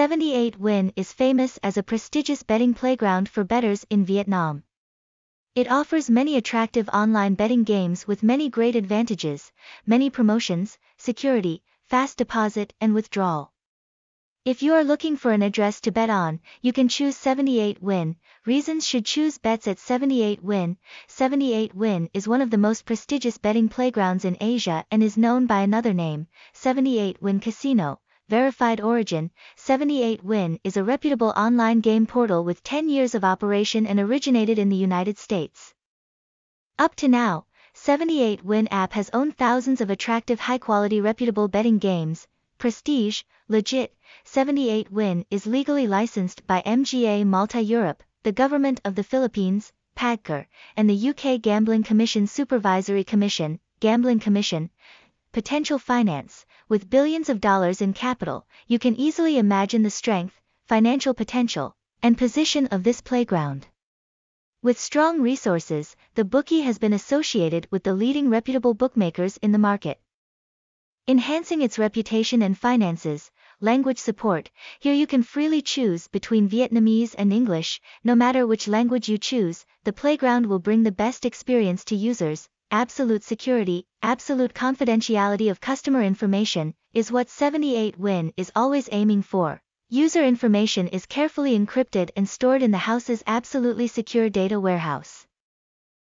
78 Win is famous as a prestigious betting playground for bettors in Vietnam. It offers many attractive online betting games with many great advantages, many promotions, security, fast deposit and withdrawal. If you are looking for an address to bet on, you can choose 78 Win. Reasons should choose bets at 78 Win. 78 Win is one of the most prestigious betting playgrounds in Asia and is known by another name, 78 Win Casino. Verified origin 78 Win is a reputable online game portal with 10 years of operation and originated in the United States. Up to now, 78 Win app has owned thousands of attractive high quality reputable betting games, Prestige, Legit, 78 Win is legally licensed by MGA Malta Europe, the government of the Philippines, PAGCOR, and the UK Gambling Commission Supervisory Commission, Gambling Commission. Potential finance, with billions of dollars in capital, you can easily imagine the strength, financial potential, and position of this playground. With strong resources, the bookie has been associated with the leading reputable bookmakers in the market. Enhancing its reputation and finances, language support, here you can freely choose between Vietnamese and English, no matter which language you choose, the playground will bring the best experience to users, absolute security, absolute confidentiality of customer information, is what 78 Win is always aiming for. User information is carefully encrypted and stored in the house's absolutely secure data warehouse.